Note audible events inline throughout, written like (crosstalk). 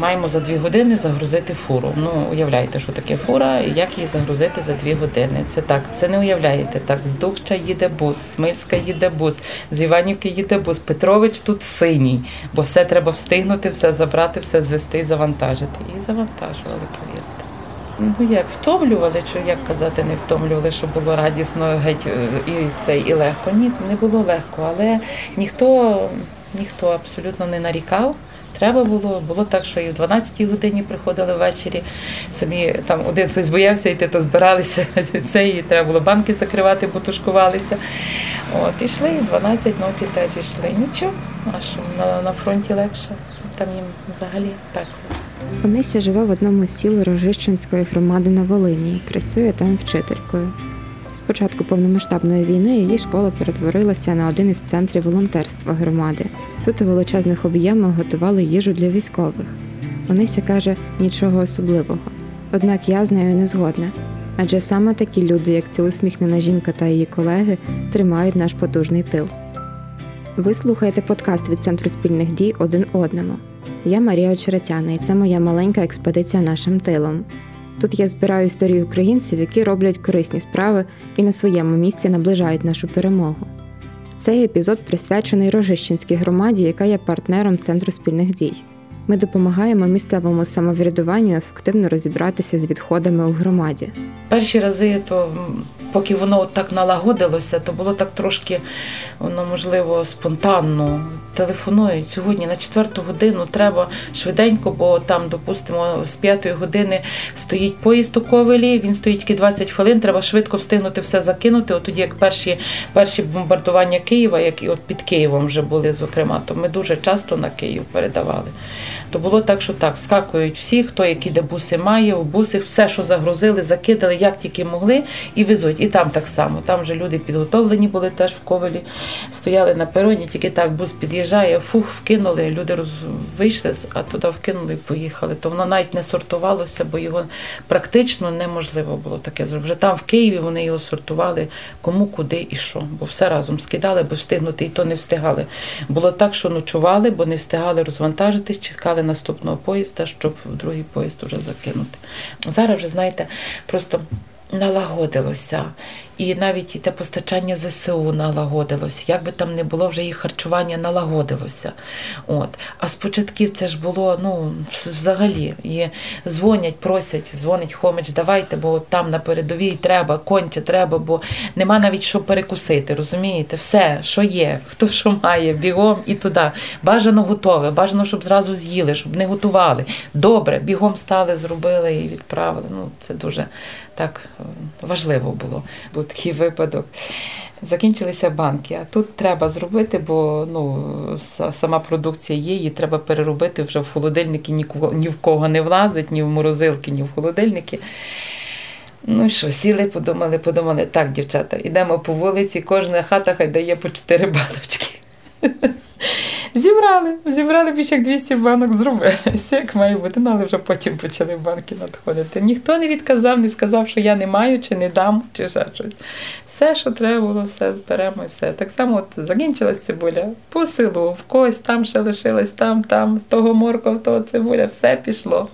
маємо за дві години загрузити фуру. Ну, уявляєте, що таке фура і як її загрузити за дві години. Це так, це не уявляєте. Так, з Духча їде бус, Смильська їде бус, з Іванівки їде бус. Петрович тут синій, бо все треба встигнути, все забрати, все звести і завантажити. І завантажували, повірте. Ну як втомлювали, чи як казати, не втомлювали, що було радісно геть е, і це і легко. Ні, не було легко, але ніхто, ніхто абсолютно не нарікав. Треба було, було так, що і в 12-й годині приходили ввечері. Самі там один хтось боявся йти, то збиралися (laughs) це, і треба було банки закривати, бо тушкувалися. От, ішли, і 12 ночі теж йшли. Нічого, а що на, на фронті легше, там їм взагалі пекло. Онися живе в одному з сіл Рожищенської громади на Волині і працює там вчителькою. З початку повномасштабної війни її школа перетворилася на один із центрів волонтерства громади. Тут у величезних об'ємах готували їжу для військових. Онися каже нічого особливого. Однак я з нею не згодна. Адже саме такі люди, як ця усміхнена жінка та її колеги, тримають наш потужний тил. Ви слухаєте подкаст від Центру спільних дій один одному. Я Марія Очеретяна, і це моя маленька експедиція нашим тилом. Тут я збираю історії українців, які роблять корисні справи і на своєму місці наближають нашу перемогу. Цей епізод присвячений Рожищенській громаді, яка є партнером Центру спільних дій. Ми допомагаємо місцевому самоврядуванню ефективно розібратися з відходами у громаді. Перші рази, то поки воно так налагодилося, то було так трошки, воно можливо, спонтанно. Телефонують сьогодні на четверту годину треба швиденько, бо там, допустимо, з п'ятої години стоїть поїзд у ковелі, він стоїть тільки 20 хвилин, треба швидко встигнути все закинути. От тоді, як перші перші бомбардування Києва, як і от під Києвом вже були, зокрема, то ми дуже часто на Київ передавали. То було так, що так, скакують всі, хто які де буси має, в буси, все, що загрузили, закидали, як тільки могли, і везуть. І там так само. Там вже люди підготовлені були теж в ковелі, стояли на пероні, тільки так бус під'їжджає, фух, вкинули, люди роз... вийшли, а туди вкинули і поїхали. То воно навіть не сортувалося, бо його практично неможливо було таке зробити. Вже там в Києві вони його сортували кому, куди і що. Бо все разом скидали, бо встигнути, і то не встигали. Було так, що ночували, бо не встигали розвантажитись, чекали наступного поїзда, щоб другий поїзд вже закинути. Зараз вже, знаєте, просто налагодилося. І навіть і те постачання ЗСУ налагодилось. Як би там не було, вже їх харчування налагодилося. От. А спочатків це ж було ну, взагалі. І дзвонять, просять, дзвонить Хомич, давайте, бо там на передовій треба, конче треба, бо нема навіть що перекусити. Розумієте? Все, що є, хто що має, бігом і туди. Бажано готове, бажано, щоб зразу з'їли, щоб не готували. Добре, бігом стали, зробили і відправили. Ну, Це дуже так важливо було такий випадок. Закінчилися банки, а тут треба зробити, бо ну, сама продукція є, її треба переробити вже в холодильники, ні в кого не влазить, ні в морозилки, ні в холодильники. Ну що, сіли, подумали, подумали, так, дівчата, йдемо по вулиці, кожна хата хай дає по чотири баночки. (laughs) Зібрали, зібрали більше як 200 банок, зробили. Все як має бути, ну, але вже потім почали банки надходити. Ніхто не відказав, не сказав, що я не маю, чи не дам, чи ще щось. Все, що треба було, все зберемо і все. Так само от закінчилась цибуля по селу, в когось там ще лишилась, там, там, того морков, того цибуля, все пішло.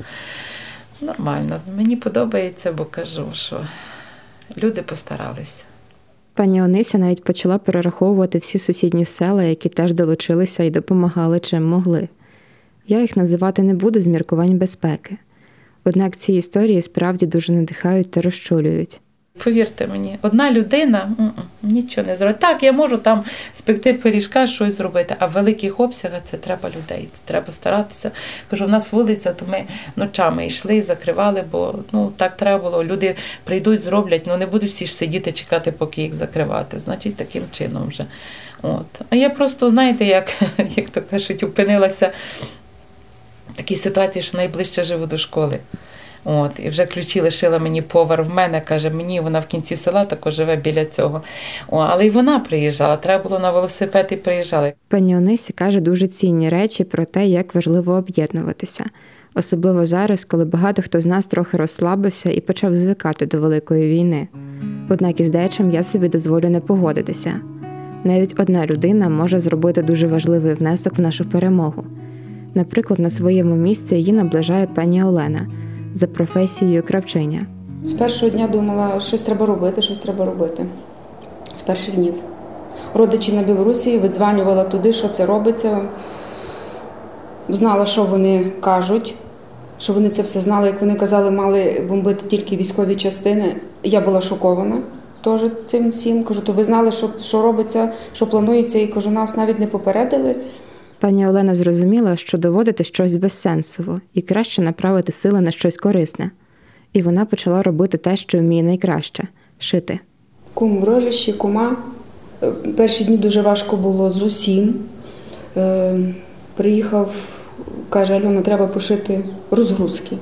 Нормально. Мені подобається, бо кажу, що люди постаралися. Пані Онися навіть почала перераховувати всі сусідні села, які теж долучилися і допомагали чим могли. Я їх називати не буду з міркувань безпеки. Однак ці історії справді дуже надихають та розчулюють. Повірте мені, одна людина нічого не зробить. Так, я можу там спекти пиріжка, щось зробити, а в великих обсягах це треба людей. Це треба старатися. Кажу, в нас вулиця, то ми ночами йшли, закривали, бо ну так треба було. Люди прийдуть, зроблять, ну не будуть всі ж сидіти, чекати, поки їх закривати. Значить, таким чином вже. От. А я просто, знаєте, як, (laughs) як то кажуть, опинилася в такій ситуації, що найближче живу до школи. От, І вже ключі лишила мені повар в мене, каже, мені вона в кінці села також живе біля цього. О, Але й вона приїжджала, треба було на велосипед і приїжджала. Пані Онисі каже дуже цінні речі про те, як важливо об'єднуватися. Особливо зараз, коли багато хто з нас трохи розслабився і почав звикати до великої війни. Однак із дечим я собі дозволю не погодитися. Навіть одна людина може зробити дуже важливий внесок в нашу перемогу. Наприклад, на своєму місці її наближає пані Олена за професією кравчиня. З першого дня думала, щось треба робити, щось треба робити. З перших днів. Родичі на Білорусі видзванювала туди, що це робиться. Знала, що вони кажуть, що вони це все знали. Як вони казали, мали бомбити тільки військові частини. Я була шокована теж цим всім. Кажу, то ви знали, що, що робиться, що планується, і кажу, нас навіть не попередили. Пані Олена зрозуміла, що доводити щось безсенсово і краще направити сили на щось корисне. І вона почала робити те, що вміє найкраще шити. Кум в рожищі, кума. Е, Перші дні дуже важко було з усім. Е, Приїхав, каже, Альона, треба пошити розгрузки.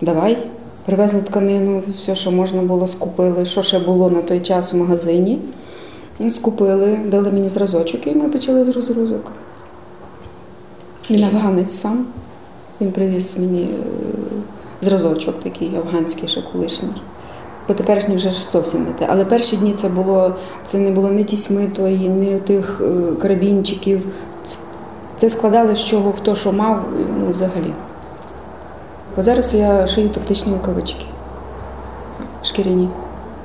Давай. Привезли тканину, все, що можна було, скупили, що ще було на той час в магазині. Скупили, дали мені зразочок, і ми почали з розгрузок. Він афганець сам. Він привіз мені е, зразочок такий афганський, ще колишній. По теперішній вже зовсім не те. Але перші дні це було це не було ні тісьми тої, ні тих е, карабінчиків. Це складали з чого хто що мав, ну взагалі. Бо зараз я шию тактичні рукавички. Шкіряні.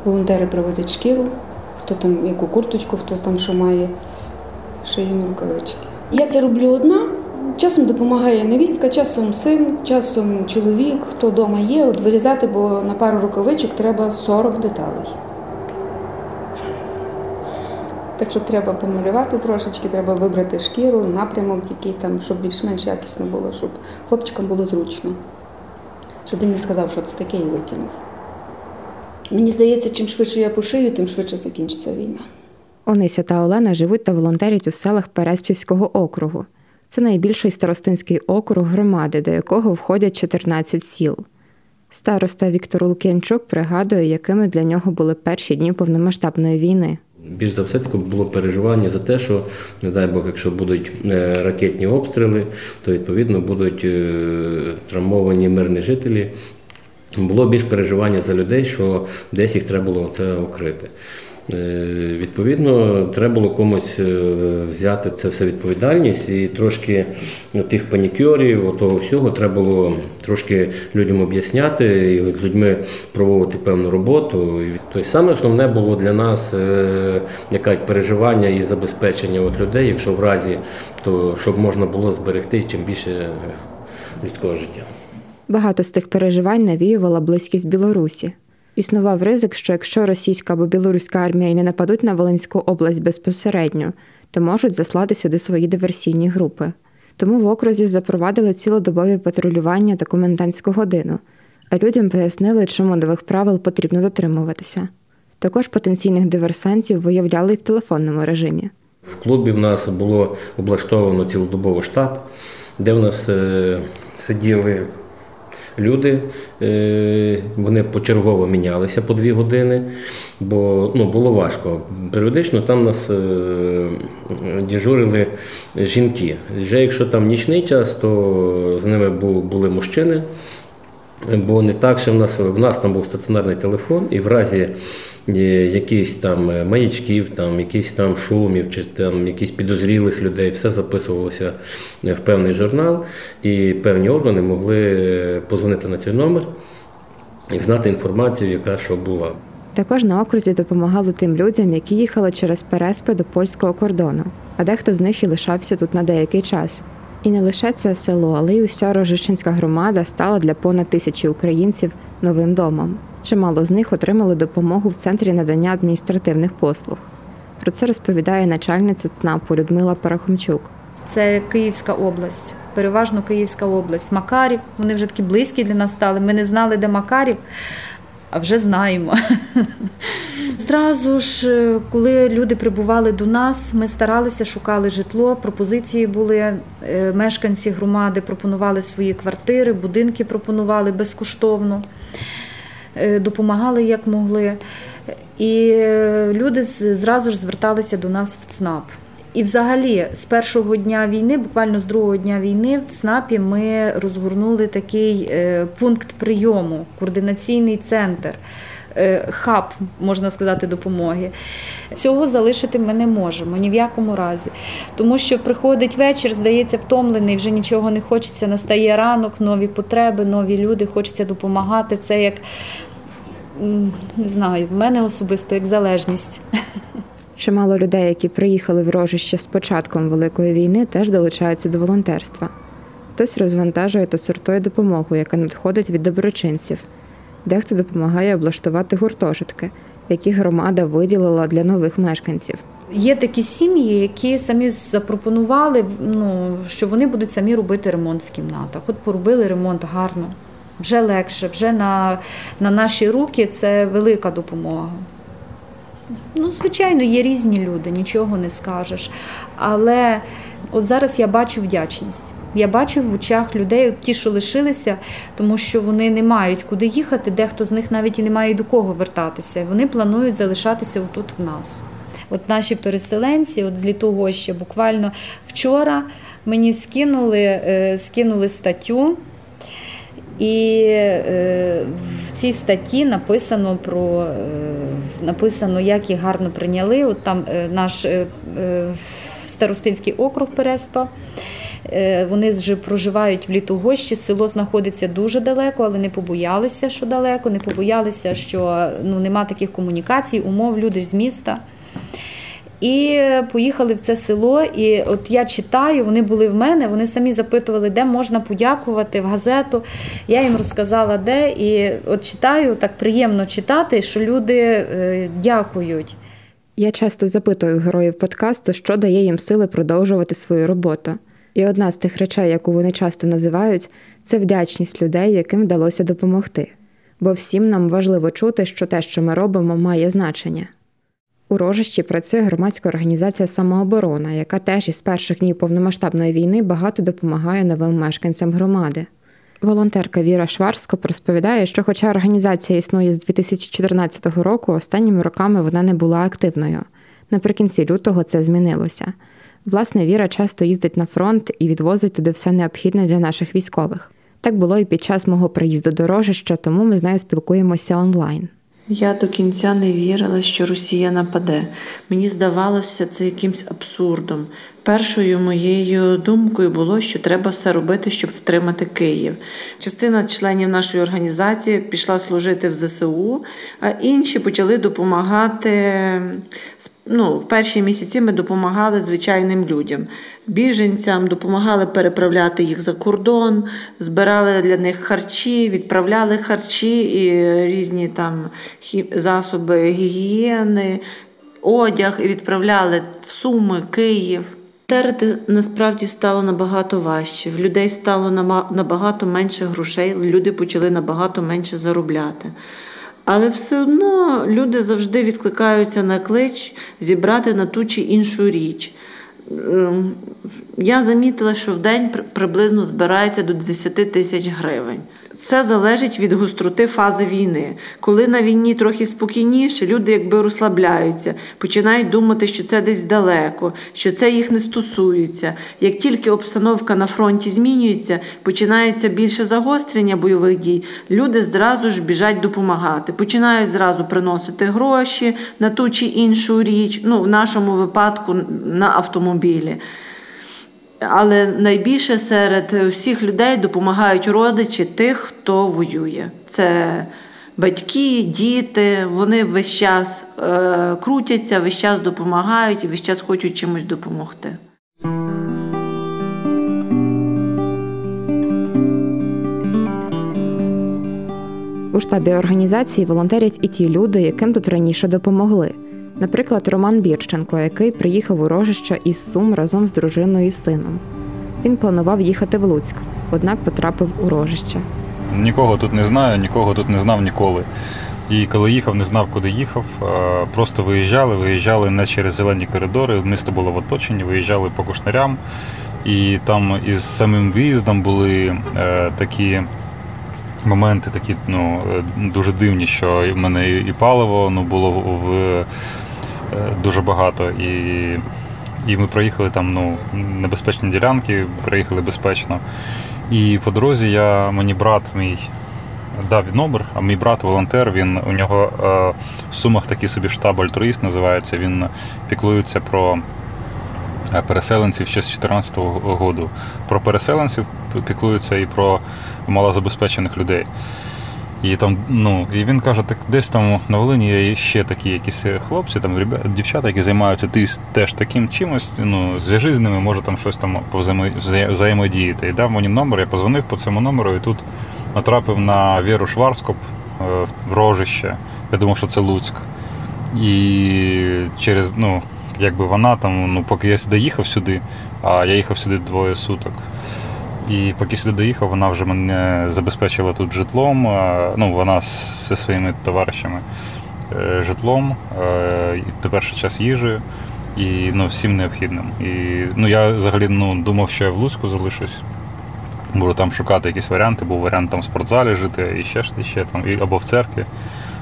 Волонтери привозять шкіру, хто там яку курточку, хто там що має, шиємо рукавички. Я це роблю одна. Часом допомагає невістка, часом син, часом чоловік, хто вдома є, от вирізати, бо на пару рукавичок треба 40 деталей. Так що треба помалювати трошечки, треба вибрати шкіру, напрямок, який там, щоб більш-менш якісно було, щоб хлопчикам було зручно. Щоб він не сказав, що це таке і викинув. Мені здається, чим швидше я пошию, тим швидше закінчиться війна. Онися та Олена живуть та волонтерять у селах Переспівського округу. Це найбільший старостинський округ громади, до якого входять 14 сіл. Староста Віктор Лук'янчук пригадує, якими для нього були перші дні повномасштабної війни. Більш за все таки було переживання за те, що, не дай Бог, якщо будуть е, ракетні обстріли, то відповідно будуть е, травмовані мирні жителі. Було більш переживання за людей, що десь їх треба було це укрити. Е, Відповідно, треба було комусь е, взяти це все відповідальність і трошки ну, тих панікерів, того всього треба було трошки людям об'ясняти і з людьми проводити певну роботу. Тобто саме основне було для нас е, яка переживання і забезпечення от людей, якщо в разі, то щоб можна було зберегти чим більше людського життя. Багато з тих переживань навіювала близькість Білорусі. Існував ризик, що якщо російська або білоруська армія не нападуть на Волинську область безпосередньо, то можуть заслати сюди свої диверсійні групи. Тому в окрузі запровадили цілодобові патрулювання та комендантську годину, а людям пояснили, чому нових правил потрібно дотримуватися. Також потенційних диверсантів виявляли й в телефонному режимі. В клубі в нас було облаштовано цілодобовий штаб, де в нас е, сиділи люди. Е, вони почергово мінялися по дві години, бо ну, було важко. Періодично там нас е, дежурили жінки. Вже якщо там нічний час, то з ними були мужчини. Бо не так, що в нас в нас там був стаціонарний телефон, і в разі якихось там маячків, там якісь там шумів, чи там якісь підозрілих людей, все записувалося в певний журнал, і певні органи могли позвонити на цей номер і знати інформацію, яка що була. Також на окрузі допомагали тим людям, які їхали через Переспи до польського кордону, а дехто з них і лишався тут на деякий час. І не лише це село, але й уся Рожищенська громада стала для понад тисячі українців новим домом. Чимало з них отримали допомогу в центрі надання адміністративних послуг. Про це розповідає начальниця ЦНАПу Людмила Парахомчук. Це Київська область, переважно Київська область. Макарів, вони вже такі близькі для нас стали. Ми не знали, де Макарів, а вже знаємо. (laughs) Зразу ж, коли люди прибували до нас, ми старалися, шукали житло. Пропозиції були. Мешканці громади пропонували свої квартири, будинки пропонували безкоштовно, допомагали як могли. І люди зразу ж зверталися до нас в ЦНАП. І, взагалі, з першого дня війни, буквально з другого дня війни, в ЦНАПі ми розгорнули такий пункт прийому, координаційний центр. е, хаб, можна сказати, допомоги. Цього залишити ми не можемо ні в якому разі. Тому що приходить вечір, здається, втомлений, вже нічого не хочеться, настає ранок, нові потреби, нові люди, хочеться допомагати. Це як не знаю, в мене особисто як залежність. Чимало людей, які приїхали в рожище з початком Великої війни, теж долучаються до волонтерства. Хтось розвантажує та сортує допомогу, яка надходить від доброчинців. Дехто допомагає облаштувати гуртожитки, які громада виділила для нових мешканців. Є такі сім'ї, які самі запропонували, ну що вони будуть самі робити ремонт в кімнатах. От поробили ремонт гарно, вже легше, вже на, на наші руки це велика допомога. Ну, звичайно, є різні люди, нічого не скажеш. Але от зараз я бачу вдячність. Я бачу в очах людей, ті, що лишилися, тому що вони не мають куди їхати, дехто з них навіть і не має до кого вертатися. Вони планують залишатися тут в нас. От наші переселенці, от з Літогоща, буквально вчора мені скинули, е, скинули статтю. І е, в цій статті написано про е, написано, як їх гарно прийняли. От там е, наш старостинський округ Переспа. Вони вже проживають в Літогощі, село знаходиться дуже далеко, але не побоялися, що далеко, не побоялися, що ну, нема таких комунікацій, умов, люди з міста. І поїхали в це село. І от я читаю, вони були в мене, вони самі запитували, де можна подякувати в газету. Я їм розказала, де. І от читаю, так приємно читати, що люди е, дякують. Я часто запитую героїв подкасту, що дає їм сили продовжувати свою роботу. І одна з тих речей, яку вони часто називають, це вдячність людей, яким вдалося допомогти. Бо всім нам важливо чути, що те, що ми робимо, має значення. У рожищі працює громадська організація Самооборона, яка теж із перших днів повномасштабної війни багато допомагає новим мешканцям громади. Волонтерка Віра Шварсько розповідає, що, хоча організація існує з 2014 року, останніми роками вона не була активною. Наприкінці лютого це змінилося. Власне, Віра часто їздить на фронт і відвозить туди все необхідне для наших військових. Так було і під час мого приїзду до рожища, тому ми з нею спілкуємося онлайн. Я до кінця не вірила, що Росія нападе. Мені здавалося це якимсь абсурдом. Першою моєю думкою було, що треба все робити, щоб втримати Київ. Частина членів нашої організації пішла служити в ЗСУ, а інші почали допомагати. Ну, В перші місяці ми допомагали звичайним людям, біженцям, допомагали переправляти їх за кордон, збирали для них харчі, відправляли харчі і різні там засоби гігієни, одяг і відправляли в Суми, Київ. Терти насправді стало набагато важче. В людей стало набагато менше грошей, люди почали набагато менше заробляти. Але все одно люди завжди відкликаються на клич зібрати на ту чи іншу річ. Ем, я замітила, що в день приблизно збирається до 10 тисяч гривень. Це залежить від гостроти фази війни. Коли на війні трохи спокійніше, люди якби розслабляються, починають думати, що це десь далеко, що це їх не стосується. Як тільки обстановка на фронті змінюється, починається більше загострення бойових дій, люди зразу ж біжать допомагати, починають зразу приносити гроші на ту чи іншу річ, ну в нашому випадку на автомобілі. Але найбільше серед всіх людей допомагають родичі тих, хто воює. Це батьки, діти, вони весь час е, крутяться, весь час допомагають і весь час хочуть чимось допомогти. У штабі організації волонтерять і ті люди, яким тут раніше допомогли. Наприклад, Роман Бірченко, який приїхав у рожище із Сум разом з дружиною і сином. Він планував їхати в Луцьк, однак потрапив у рожище. Нікого тут не знаю, нікого тут не знав ніколи. І коли їхав, не знав, куди їхав. Просто виїжджали, виїжджали не через зелені коридори. Місто було в оточенні, виїжджали по кушнарям. І там із самим виїздом були е, такі моменти, такі ну, е, дуже дивні, що в мене і паливо ну, було в дуже багато. І і ми проїхали там ну, небезпечні ділянки, проїхали безпечно. І по дорозі я, мені брат мій дав номер, а мій брат волонтер. Він у нього е, в сумах такий собі штаб альтруїст називається. Він піклується про е, переселенців ще з 2014 року. Про переселенців піклується і про малозабезпечених людей. І там, ну, і він каже, так десь там на Волині є ще такі якісь хлопці, там ребята, дівчата, які займаються теж таким чимось. Ну, зв'яжи з ними, може там щось там взаємодіяти. І дав мені номер, я позвонив по цьому номеру і тут натрапив на Віру Шварскоп е, в Рожище. Я думав, що це Луцьк. І через, ну, якби вона там, ну, поки я сюди їхав сюди, а я їхав сюди двоє суток. І поки сюди доїхав, вона вже мене забезпечила тут житлом. Ну, вона зі своїми товаришами е, житлом, е, тепер ще час їжею і ну, всім необхідним. І ну, я взагалі ну, думав, що я в Луцьку залишусь. Буду там шукати якісь варіанти, був варіант там в спортзалі жити і ще і ще там, або в церкві.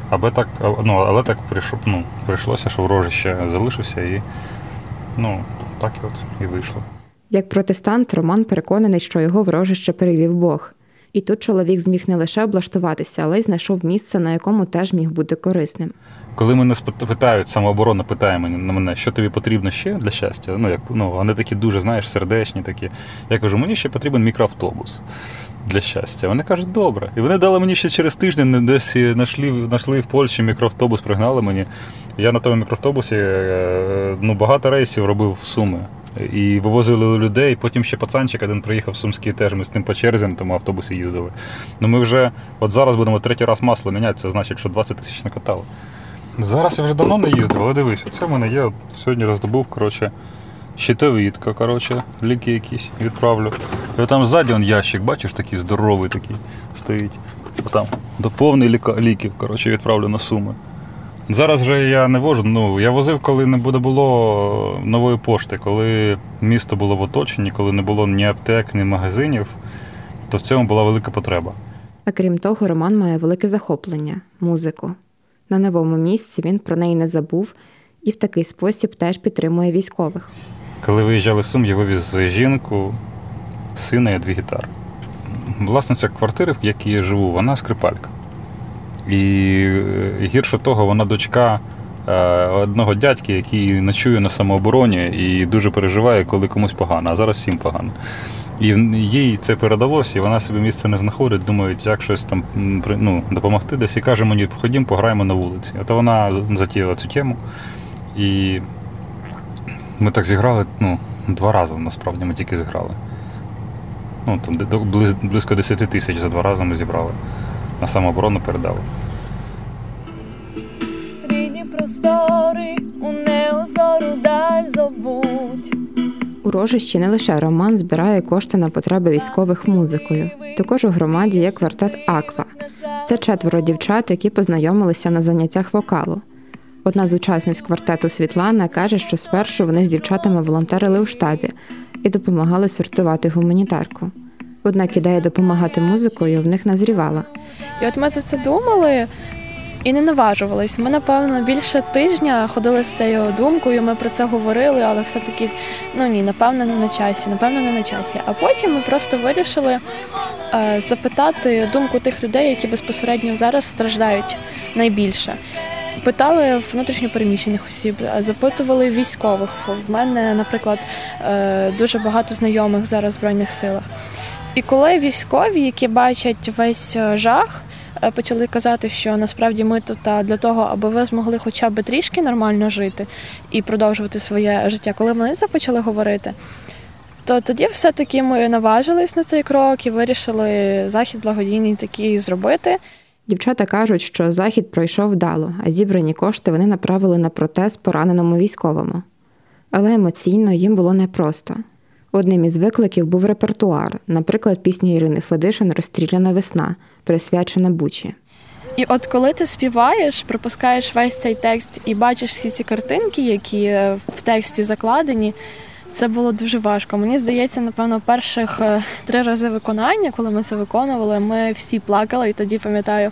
Аби так, ну, Але так прийшло, ну, прийшлося, що в рожище залишився і ну, так і от і вийшло. Як протестант, Роман переконаний, що його ворожище перевів Бог. І тут чоловік зміг не лише облаштуватися, але й знайшов місце, на якому теж міг бути корисним. Коли мене питають, самооборона питає мене на мене, що тобі потрібно ще для щастя. Ну як ну вони такі дуже, знаєш, сердечні такі. Я кажу, мені ще потрібен мікроавтобус для щастя. Вони кажуть, добре. І вони дали мені ще через тиждень десь знайшли, знайшли в Польщі мікроавтобус, пригнали мені. Я на тому мікроавтобусі е, ну, багато рейсів робив в Суми. І вивозили людей. Потім ще пацанчик один приїхав в Сумський теж. Ми з ним по черзі на тому автобусі їздили. Ну ми вже от зараз будемо третій раз масло міняти, це значить, що 20 тисяч накатали. Зараз я вже давно не їздив, але дивись, це в мене є. Сьогодні роздобув коротше, щитовідка, коротше, ліки якісь відправлю. І там ззаді он ящик, бачиш, такий здоровий такий стоїть. Там до повний ліків коротше, відправлю на суми. Зараз вже я не вожу. Ну, я возив, коли не буде було нової пошти, коли місто було в оточенні, коли не було ні аптек, ні магазинів, то в цьому була велика потреба. А крім того, Роман має велике захоплення музику. На новому місці він про неї не забув і в такий спосіб теж підтримує військових. Коли виїжджали Сум, я вивіз жінку, сина і дві гітари. Власниця квартири, в якій я живу, вона скрипалька. І е, гірше того, вона дочка е, одного дядьки, який ночує на самообороні і дуже переживає, коли комусь погано, а зараз всім погано. І їй це передалося, і вона собі місце не знаходить, думає, як щось там ну, допомогти десь і каже мені, ходім, пограємо на вулиці. От вона затіяла цю тему. І ми так зіграли ну, два рази, насправді ми тільки зіграли. Ну, там Близько 10 тисяч за два рази ми зібрали на самооборону передали. Рідні простори у неозору даль зовуть. У рожищі не лише Роман збирає кошти на потреби військових музикою. Також у громаді є квартет Аква. Це четверо дівчат, які познайомилися на заняттях вокалу. Одна з учасниць квартету Світлана каже, що спершу вони з дівчатами волонтерили у штабі і допомагали сортувати гуманітарку. Однак ідея допомагати музикою в них назрівала. І от ми за це думали і не наважувались. Ми, напевно, більше тижня ходили з цією думкою, ми про це говорили, але все-таки ну ні, напевно, не на часі, напевно, не на часі. А потім ми просто вирішили е, запитати думку тих людей, які безпосередньо зараз страждають найбільше. Питали внутрішньопереміщених осіб, запитували військових. В мене, наприклад, е, дуже багато знайомих зараз в збройних силах. І коли військові, які бачать весь е, жах, е, почали казати, що насправді ми тут для того, аби ви змогли хоча б трішки нормально жити і продовжувати своє життя, коли вони це почали говорити, то тоді все-таки ми наважились на цей крок і вирішили захід благодійний такий зробити. Дівчата кажуть, що захід пройшов вдало, а зібрані кошти вони направили на протез пораненому військовому. Але емоційно їм було непросто. Одним із викликів був репертуар, наприклад, пісня Ірини Федишин Розстріляна весна, присвячена Бучі. І от коли ти співаєш, пропускаєш весь цей текст і бачиш всі ці картинки, які в тексті закладені, це було дуже важко. Мені здається, напевно, перших е, три рази виконання, коли ми це виконували, ми всі плакали, і тоді пам'ятаю,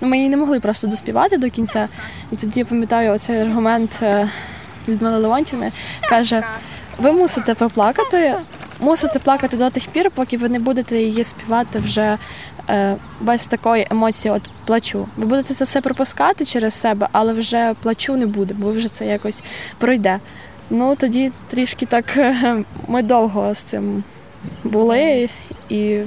ну ми її не могли просто доспівати до кінця. І тоді пам'ятаю оцей аргумент е, Людмили Леонтівни, каже. Ви мусите поплакати, мусите плакати до тих пір, поки ви не будете її співати вже е, без такої емоції, от плачу. Ви будете це все пропускати через себе, але вже плачу не буде, бо вже це якось пройде. Ну тоді трішки так ми довго з цим були і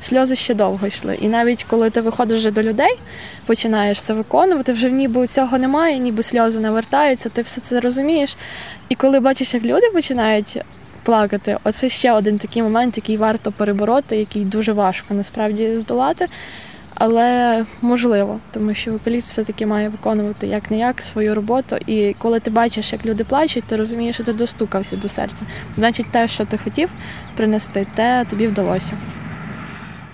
сльози ще довго йшли. І навіть коли ти виходиш вже до людей, починаєш це виконувати, вже ніби цього немає, ніби сльози навертаються, ти все це розумієш. І коли бачиш, як люди починають плакати, оце ще один такий момент, який варто перебороти, який дуже важко насправді здолати. Але можливо, тому що вокаліст все-таки має виконувати як не як свою роботу. І коли ти бачиш, як люди плачуть, ти розумієш, що ти достукався до серця. Значить, те, що ти хотів принести, те тобі вдалося.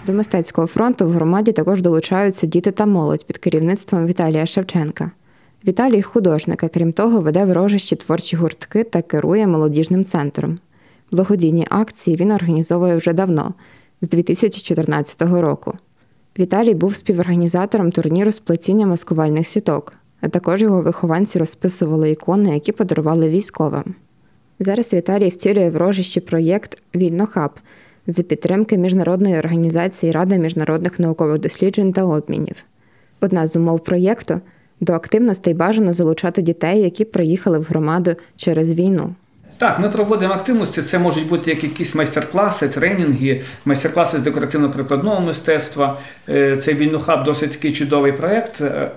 До мистецького фронту в громаді також долучаються діти та молодь під керівництвом Віталія Шевченка. Віталій художник, а крім того, веде в рожищі творчі гуртки та керує молодіжним центром. Благодійні акції він організовує вже давно, з 2014 року. Віталій був співорганізатором турніру з плетіння маскувальних сіток, а також його вихованці розписували ікони, які подарували військовим. Зараз Віталій втілює в рожищі проєкт Вільнохаб за підтримки міжнародної організації Ради міжнародних наукових досліджень та обмінів. Одна з умов проєкту до активностей бажано залучати дітей, які приїхали в громаду через війну. Так, ми проводимо активності. Це можуть бути як якісь майстер-класи, тренінги, майстер-класи з декоративно-прикладного мистецтва. Е, цей вільнохаб досить такий чудовий проєкт. Е,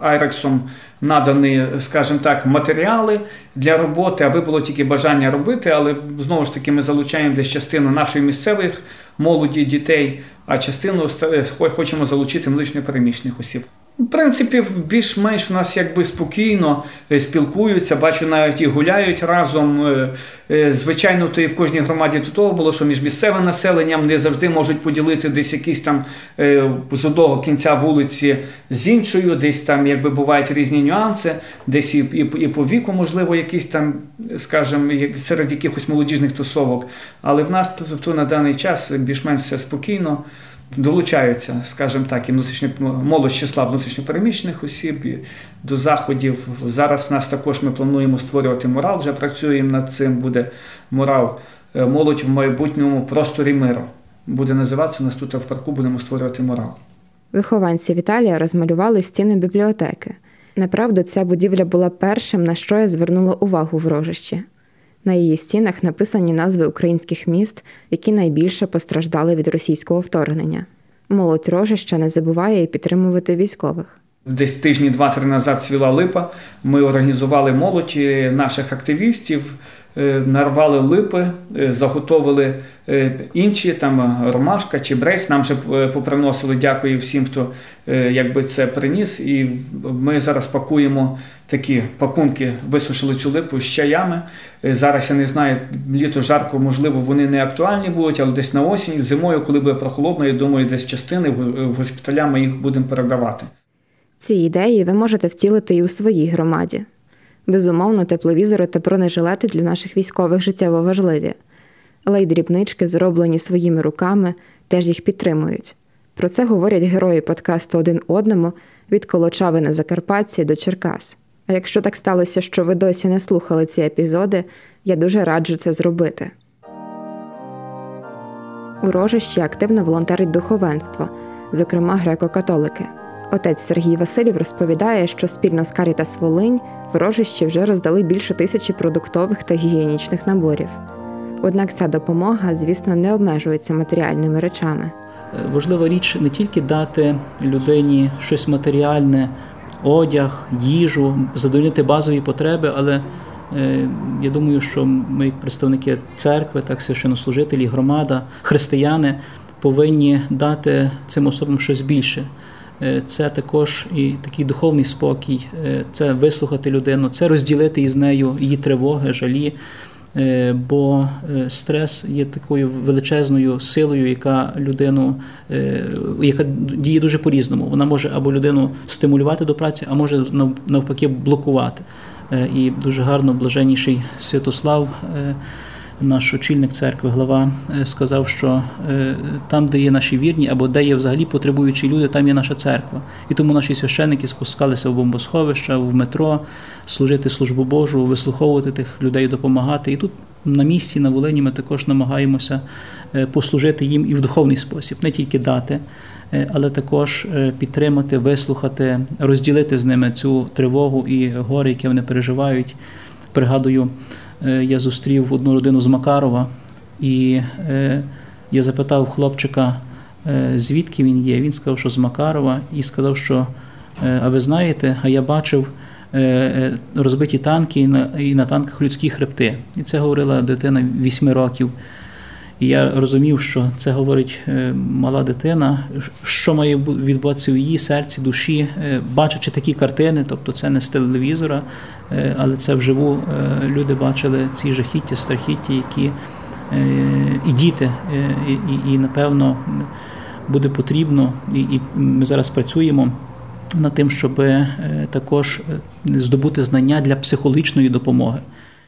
Айрексом надані, скажімо так, матеріали для роботи, аби було тільки бажання робити, але знову ж таки ми залучаємо десь частину нашої місцевих молоді, дітей, а частину е, хочемо залучити переміщених осіб. В принципі, більш-менш в нас якби спокійно е, спілкуються, бачу, навіть і гуляють разом. Е, е, звичайно, то і в кожній громаді до того було, що між місцевим населенням не завжди можуть поділити десь якісь там з одного кінця вулиці з іншою, десь там якби бувають різні нюанси, десь і, і по віку, можливо, якісь там, скажімо, серед якихось молодіжних тусовок. Але в нас тобто, на даний час більш-менш все спокійно долучаються, скажімо так, і внутрішньо молодь числа внутрішньопереміщених осіб до заходів. Зараз в нас також ми плануємо створювати мурал, вже працюємо над цим. Буде мурал е, молодь в майбутньому просторі миру. Буде називатися нас тут в парку, будемо створювати мурал. Вихованці Віталія розмалювали стіни бібліотеки. Направду, ця будівля була першим, на що я звернула увагу в рожищі. На її стінах написані назви українських міст, які найбільше постраждали від російського вторгнення. Молодь рожища не забуває і підтримувати військових. Десь тижні два-три назад цвіла липа. Ми організували молодь наших активістів. Е, нарвали липи, е, заготовили е, інші, там ромашка чи брейс. Нам вже поприносили. Дякую всім, хто якби це приніс. І ми зараз пакуємо такі пакунки, висушили цю липу з чаями. Зараз я не знаю, літо жарко, можливо, вони не актуальні будуть, але десь на осінь, зимою, коли буде прохолодно, я думаю, десь частини в госпіталях ми їх будемо передавати. Ці ідеї ви можете втілити і у своїй громаді. Безумовно, тепловізори та бронежилети для наших військових життєво важливі, але й дрібнички, зроблені своїми руками, теж їх підтримують. Про це говорять герої подкасту один одному від Колочави на Закарпатті до Черкас. А якщо так сталося, що ви досі не слухали ці епізоди, я дуже раджу це зробити. У рожищі активно волонтерить духовенство, зокрема греко-католики. Отець Сергій Василів розповідає, що спільно з Карітас Волинь в рожищі вже роздали більше тисячі продуктових та гігієнічних наборів. Однак ця допомога, звісно, не обмежується матеріальними речами. Е, важлива річ не тільки дати людині щось матеріальне, одяг, їжу, задовольнити базові потреби, але е, я думаю, що ми, як представники церкви, так священнослужителі, громада, християни повинні дати цим особам щось більше. Е, це також і такий духовний спокій, е, це вислухати людину, це розділити із нею її тривоги, жалі. Е, бо стрес є такою величезною силою, яка людину, яка діє дуже по-різному. Вона може або людину стимулювати до праці, а може навпаки блокувати. І дуже гарно блаженніший Святослав наш очільник церкви, глава, е, сказав, що е, там, де є наші вірні, або де є взагалі потребуючі люди, там є наша церква. І тому наші священники спускалися в бомбосховища, в метро, служити службу Божу, вислуховувати тих людей, допомагати. І тут на місці, на Волині, ми також намагаємося е, послужити їм і в духовний спосіб, не тільки дати. Але також підтримати, вислухати, розділити з ними цю тривогу і горе, яке вони переживають. Пригадую, я зустрів одну родину з Макарова, і е, я запитав хлопчика, е, звідки він є. Він сказав, що з Макарова, і сказав, що а ви знаєте, а я бачив розбиті танки і на, і на танках людські хребти. І це говорила дитина 8 років. І я розумів, що це говорить мала дитина, що має відбуватися в її серці, душі, бачачи такі картини, тобто це не з телевізора, Е, але це вживу е, люди бачили ці жахіття, страхіття, які е, і діти, і, і, і напевно буде потрібно, і, і ми зараз працюємо. Над тим, щоб також здобути знання для психологічної допомоги.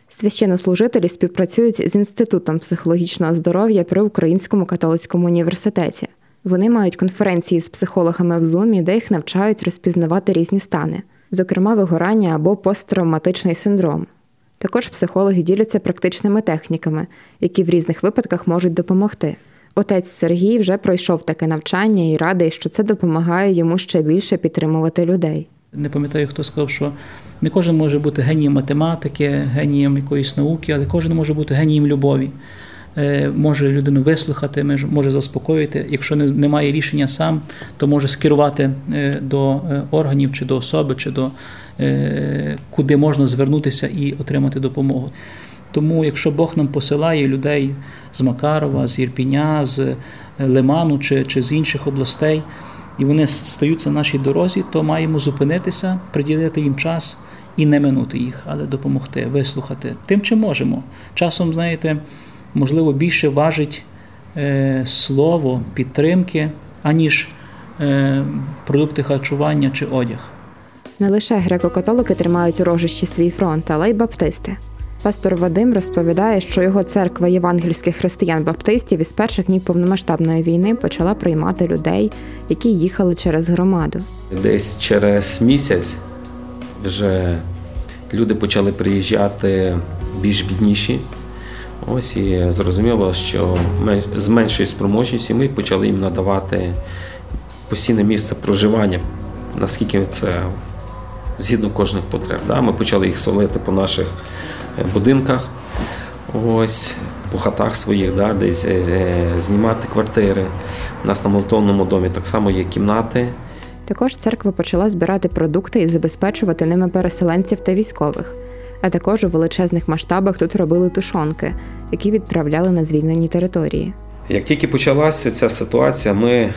Священнослужителі співпрацюють з інститутом психологічного здоров'я при Українському католицькому університеті. Вони мають конференції з психологами в Зумі, де їх навчають розпізнавати різні стани зокрема вигорання або посттравматичний синдром. Також психологи діляться практичними техніками, які в різних випадках можуть допомогти. Отець Сергій вже пройшов таке навчання і радий, що це допомагає йому ще більше підтримувати людей. Не пам'ятаю, хто сказав, що не кожен може бути генієм математики, генієм якоїсь науки, але кожен може бути генієм любові. Е, може людину вислухати, може заспокоїти. Якщо немає рішення сам, то може скерувати е, до е, органів чи до особи, чи до куди можна звернутися і отримати допомогу. Тому, якщо Бог нам посилає людей з Макарова, з Ірпіня, з Лиману чи, чи з інших областей, і вони стаються на нашій дорозі, то маємо зупинитися, приділити їм час і не минути їх, але допомогти, вислухати тим, чим можемо. Часом, знаєте можливо, більше важить е, слово підтримки, аніж е, продукти харчування чи одяг. Не лише греко-католики тримають у рожищі свій фронт, але й баптисти. Пастор Вадим розповідає, що його церква євангельських християн-баптистів із перших днів повномасштабної війни почала приймати людей, які їхали через громаду. Десь через місяць вже люди почали приїжджати більш бідніші, Ось і зрозуміло, що з меншою спроможністю ми почали їм надавати постійне місце проживання, наскільки це згідно кожних потреб. Ми почали їх солити по наших е, будинках, ось, по хатах своїх, да, десь е, е, знімати квартири. У нас на молотовному домі так само є кімнати. Також церква почала збирати продукти і забезпечувати ними переселенців та військових а також у величезних масштабах тут робили тушонки, які відправляли на звільнені території. Як тільки почалася ця ситуація, ми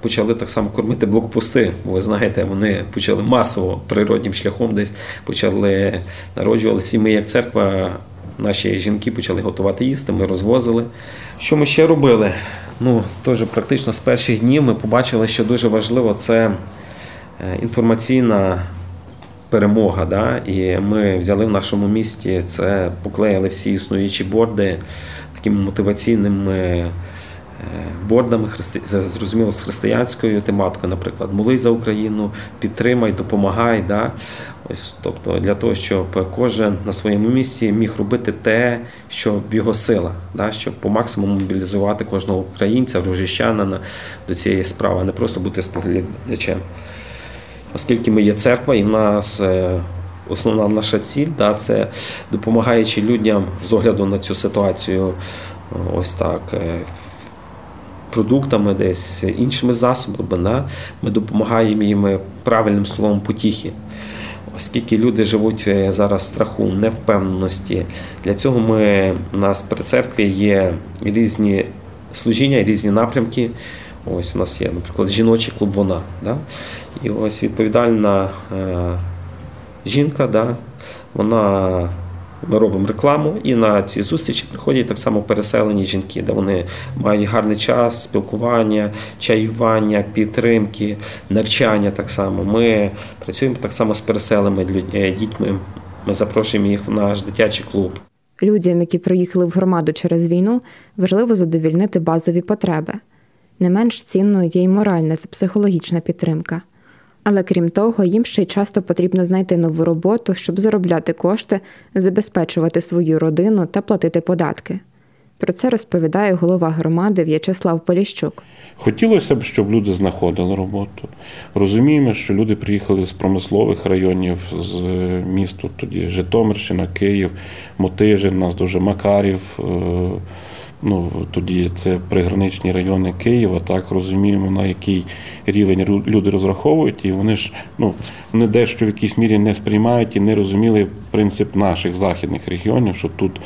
почали так само кормити блокпости. Бо Ви знаєте, вони почали масово природнім шляхом десь почали народжувалися. І ми, як церква, наші жінки почали готувати їсти, ми розвозили. Що ми ще робили? Ну, теж практично з перших днів ми побачили, що дуже важливо це е, інформаційна перемога. Да? І ми взяли в нашому місті це, поклеїли всі існуючі борди такими мотиваційними бордами, зрозуміло, з християнською тематикою, наприклад, молись за Україну, підтримай, допомагай. Да? Ось, Тобто для того, щоб кожен на своєму місці міг робити те, що в його силах, да? щоб по максимуму мобілізувати кожного українця, рожищанина до цієї справи, а не просто бути споглядачем оскільки ми є церква, і в нас е, основна наша ціль да, це допомагаючи людям з огляду на цю ситуацію, ось так. Продуктами, десь іншими засобами, да, ми допомагаємо їм правильним словом потіхи. Оскільки люди живуть е, зараз в страху, невпевненості, для цього ми у нас при церкві є різні служіння, різні напрямки. Ось у нас є, наприклад, жіночий клуб Вона. Да? І ось відповідальна е, жінка, да? вона. Ми робимо рекламу, і на ці зустрічі приходять так само переселені жінки, де вони мають гарний час, спілкування, чаювання, підтримки, навчання. Так само ми працюємо так само з переселеними е, дітьми. Ми запрошуємо їх в наш дитячий клуб. Людям, які приїхали в громаду через війну, важливо задовільнити базові потреби. Не менш цінною є й моральна та психологічна підтримка. Але крім того, їм ще й часто потрібно знайти нову роботу, щоб заробляти кошти, забезпечувати свою родину та платити податки. Про це розповідає голова громади В'ячеслав Поліщук. Хотілося б, щоб люди знаходили роботу. Розуміємо, що люди приїхали з промислових районів, з міст тоді Житомирщина, Київ, Мотижин, нас дуже Макарів. Е, ну тоді це приграничні райони Києва. Так розуміємо, на який рівень люди розраховують, і вони ж ну вони дещо в якійсь мірі не сприймають і не розуміли принцип наших західних регіонів, що тут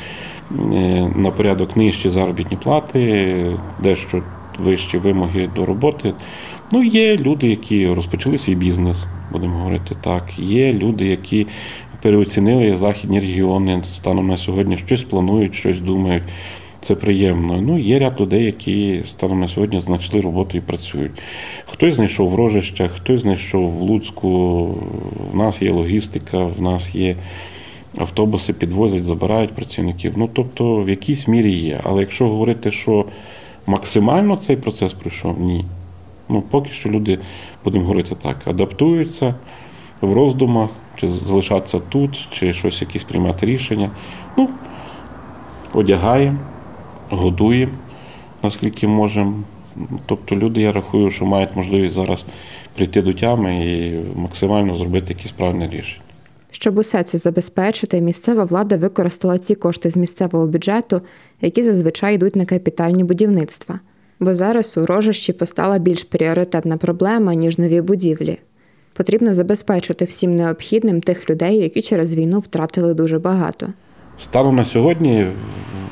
е, на порядок нижчі заробітні плати, дещо вищі вимоги до роботи. Ну, є люди, які розпочали свій бізнес, будемо говорити так. Є люди, які переоцінили західні регіони станом на сьогодні, щось планують, щось думають. Це приємно. Ну, є ряд людей, які станом на сьогодні знайшли роботу і працюють. Хтось знайшов в Рожищах, хтось знайшов в Луцьку. В нас є логістика, в нас є автобуси, підвозять, забирають працівників. Ну тобто, в якійсь мірі є. Але якщо говорити, що максимально цей процес пройшов, ні. Ну, поки що люди, будемо говорити так, адаптуються в роздумах, чи залишатися тут, чи щось якісь приймати рішення. Ну, одягаємо годуємо, наскільки можемо. Тобто люди, я рахую, що мають можливість зараз прийти до тями і максимально зробити якісь правильні рішення. Щоб усе це забезпечити, місцева влада використала ці кошти з місцевого бюджету, які зазвичай йдуть на капітальні будівництва. Бо зараз у рожищі постала більш пріоритетна проблема, ніж нові будівлі. Потрібно забезпечити всім необхідним тих людей, які через війну втратили дуже багато. Станом на сьогодні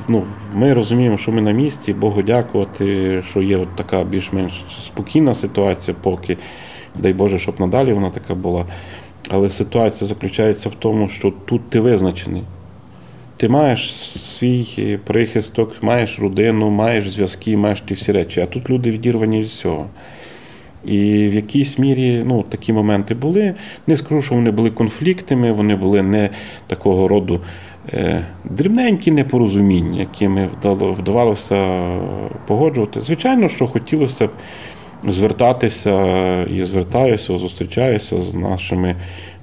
ну, ми розуміємо, що ми на місці, Богу дякувати, що є от така більш-менш спокійна ситуація, поки, дай Боже, щоб надалі вона така була. Але ситуація заключається в тому, що тут ти визначений. Ти маєш свій прихисток, маєш родину, маєш зв'язки, маєш ті всі речі, а тут люди відірвані від всього. І в якійсь мірі ну, такі моменти були. Не скажу, що вони були конфліктами, вони були не такого роду. Е, дрібненькі непорозуміння, якими вдавалося погоджувати. Звичайно, що хотілося б звертатися і звертаюся, зустрічаюся з нашими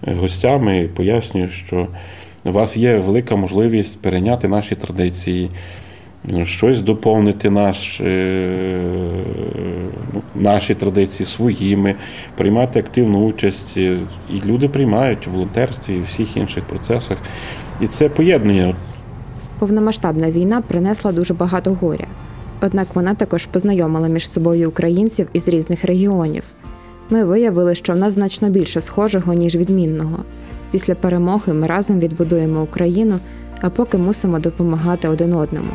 е, гостями і пояснюю, що у вас є велика можливість перейняти наші традиції. Щось доповнити наш, е, ну, наші традиції своїми, приймати активну участь. І люди приймають в волонтерстві і всіх інших процесах. І це поєднує. Повномасштабна війна принесла дуже багато горя. Однак вона також познайомила між собою українців із різних регіонів. Ми виявили, що в нас значно більше схожого, ніж відмінного. Після перемоги ми разом відбудуємо Україну, а поки мусимо допомагати один одному,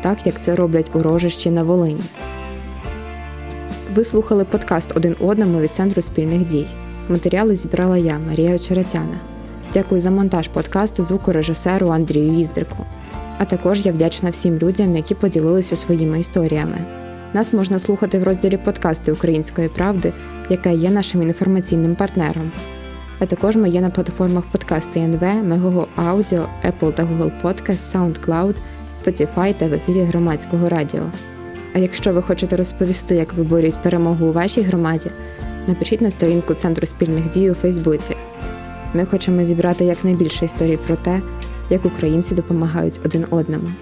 так як це роблять у рожищі на Волині. Ви слухали подкаст один одному від Центру спільних дій. Матеріали зібрала я, Марія Очеретяна. Дякую за монтаж подкасту звукорежисеру Андрію Їздрику. А також я вдячна всім людям, які поділилися своїми історіями. Нас можна слухати в розділі подкасти Української правди, яка є нашим інформаційним партнером. А також ми є на платформах подкасти НВ, Мегого Аудіо, Apple та Google Podcast, SoundCloud, Spotify та в ефірі громадського радіо. А якщо ви хочете розповісти, як виборюють перемогу у вашій громаді, напишіть на сторінку Центру спільних дій у Фейсбуці. Ми хочемо зібрати якнайбільше історій про те, як українці допомагають один одному.